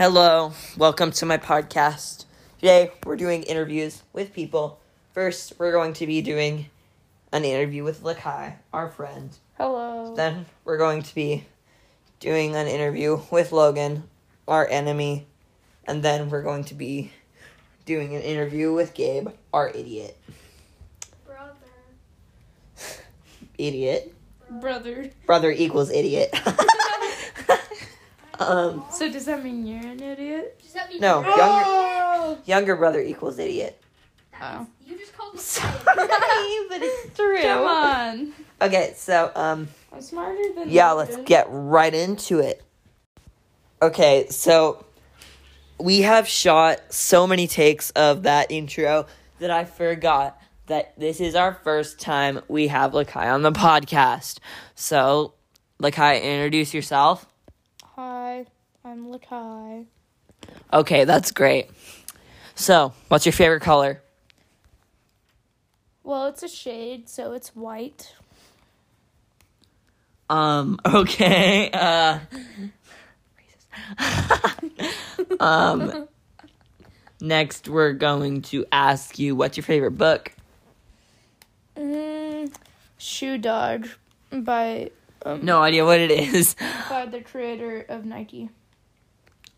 Hello, welcome to my podcast. Today we're doing interviews with people. First, we're going to be doing an interview with Lakai, our friend. Hello. Then we're going to be doing an interview with Logan, our enemy. And then we're going to be doing an interview with Gabe, our idiot. Brother. Idiot. Brother. Brother equals idiot. um, So does that mean you're an idiot? Does that mean No, you're- younger younger brother equals idiot. That is- You just called me Sorry, but it's true. Come on. Okay, so um I'm smarter than yeah, let's get right into it. Okay, so we have shot so many takes of that intro that I forgot that this is our first time we have Lakai on the podcast. So, Lakai, introduce yourself. I'm Lakai. Okay, that's great. So, what's your favorite color? Well, it's a shade, so it's white. Um, okay. Uh Um next we're going to ask you what's your favorite book? Mm, Shoe Dog by um, No idea what it is. by the creator of Nike.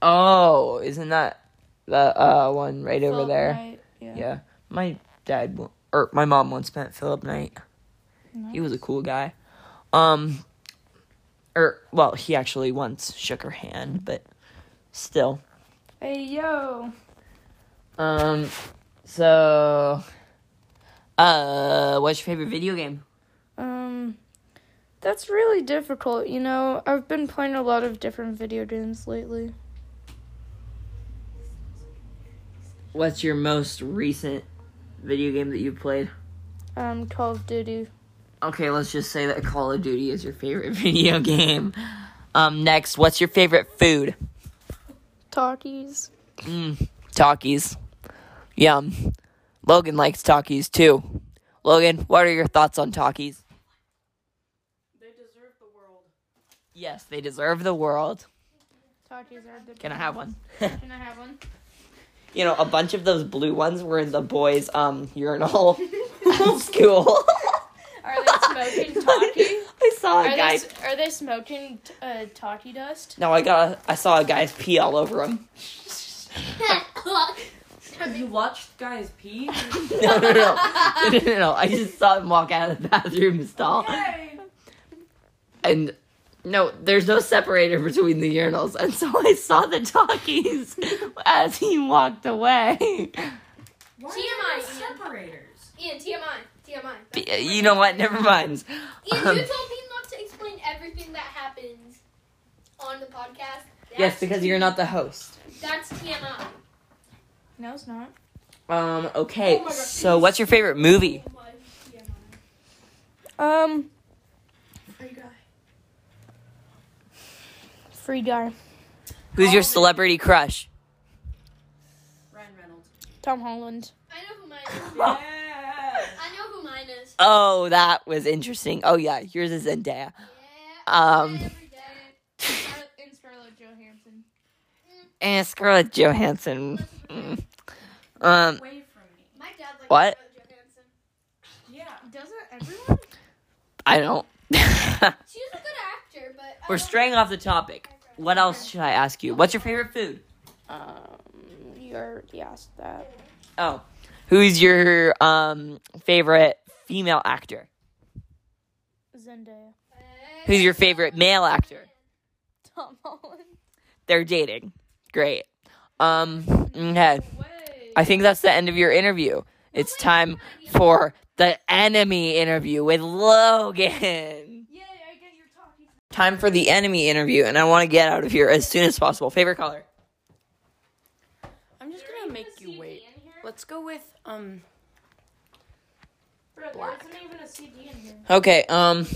Oh, isn't that the uh one right over there? Knight, Yeah. Yeah. My dad or my mom once met Philip Knight. He was a cool guy. Um or well, he actually once shook her hand, but still. Hey yo. Um, so, uh, what's your favorite video game? Um, that's really difficult. You know, I've been playing a lot of different video games lately. What's your most recent video game that you've played? Um, Call of Duty. Okay, let's just say that Call of Duty is your favorite video game. Um, next, what's your favorite food? Takis. Mm, Takis. Yum. Logan likes Takis too. Logan, what are your thoughts on Takis? They deserve the world. Yes, they deserve the world. Takis are the. Can I have one? Can I have one? you know, a bunch of those blue ones were in the boys' um urinal school. Are they smoking Taki? I saw a Are guy. they, are they smoking uh, Taki dust? No, I got. A, I saw a guy's pee all over him. Have you watched guys pee? No, no, no, no, no, no, no. I just saw him walk out of the bathroom stall, Yay! and no, there's no separator between the urinals, and so I saw the Takis as he walked away. Why TMI, are separators? Ian, TMI. TMI. But, You know what? Never mind. Ian, Um, you told me not to explain everything that happens on the podcast. yes, That's- because you're not the host. That's TMI. No, it's not. Um. Okay. Oh my God. So, what's your favorite movie? Oh my TMI. Um, Free guy. Free guy. Who's your celebrity crush? Ryan Reynolds. Tom Holland. I know who mine is. Yeah. I know who mine is. Oh, that was interesting. Oh yeah, yours is Zendaya. Yeah. Um. And Scarlett Johansson. And Scarlett Johansson. Mm. Um. Away from me. what? Yeah. Doesn't everyone? I don't. We're straying off the topic. What else should I ask you? What's your favorite food? Um, you already asked that. Oh, who's your um favorite female actor? Zendaya. Who's your favorite male actor? Tom Holland. They're dating. Great. Um. Okay. I think that's the end of your interview. It's time for the enemy interview with Logan. Yay! I get your Taki. Time for the enemy interview, and I want to get out of here as soon as possible. Favorite color? I'm just gonna make you wait. Let's go with um. Bro, Black. isn't even a CD in here. Okay. Um.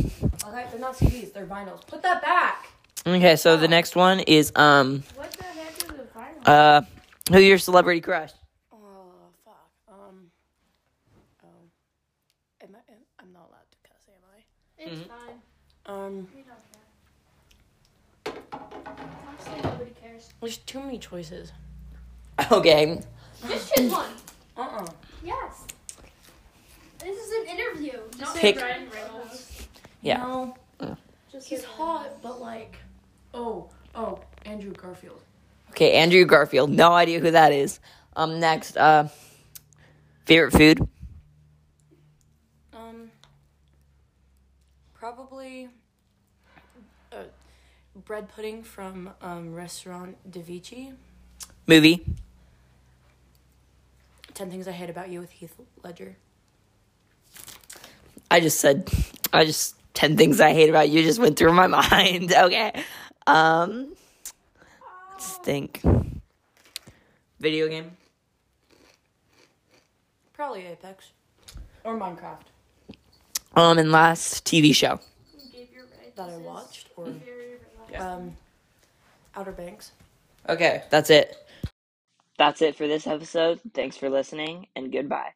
Okay, they're not CDs. They're vinyls. Put that back. Okay. So the next one is um. What the heck is a vinyl? Uh. Who your celebrity crush? Oh fuck. Um. Oh. Am I? I'm not allowed to cuss, am I? It's Mhm. fine. Um. We don't care. Honestly, nobody cares. There's too many choices. Okay. Just choose one. Uh uh Yes. This is an interview. Not Pick- Ryan Reynolds. Yeah. No, Just he's say hot, but like, oh, oh, Andrew Garfield. Okay, Andrew Garfield. No idea who that is. Um, next, uh, favorite food? Um, probably bread pudding from um, restaurant Da Vici. Movie? Ten Things I Hate About You with Heath Ledger. I just said, I just, 10 things I hate about you just went through my mind. Okay. Um, let's think. Video game? Probably Apex or Minecraft Um, and last TV show. Give your right. that I This is watched or very um, Outer Banks. Okay, that's it. That's it for this episode. Thanks for listening, and goodbye.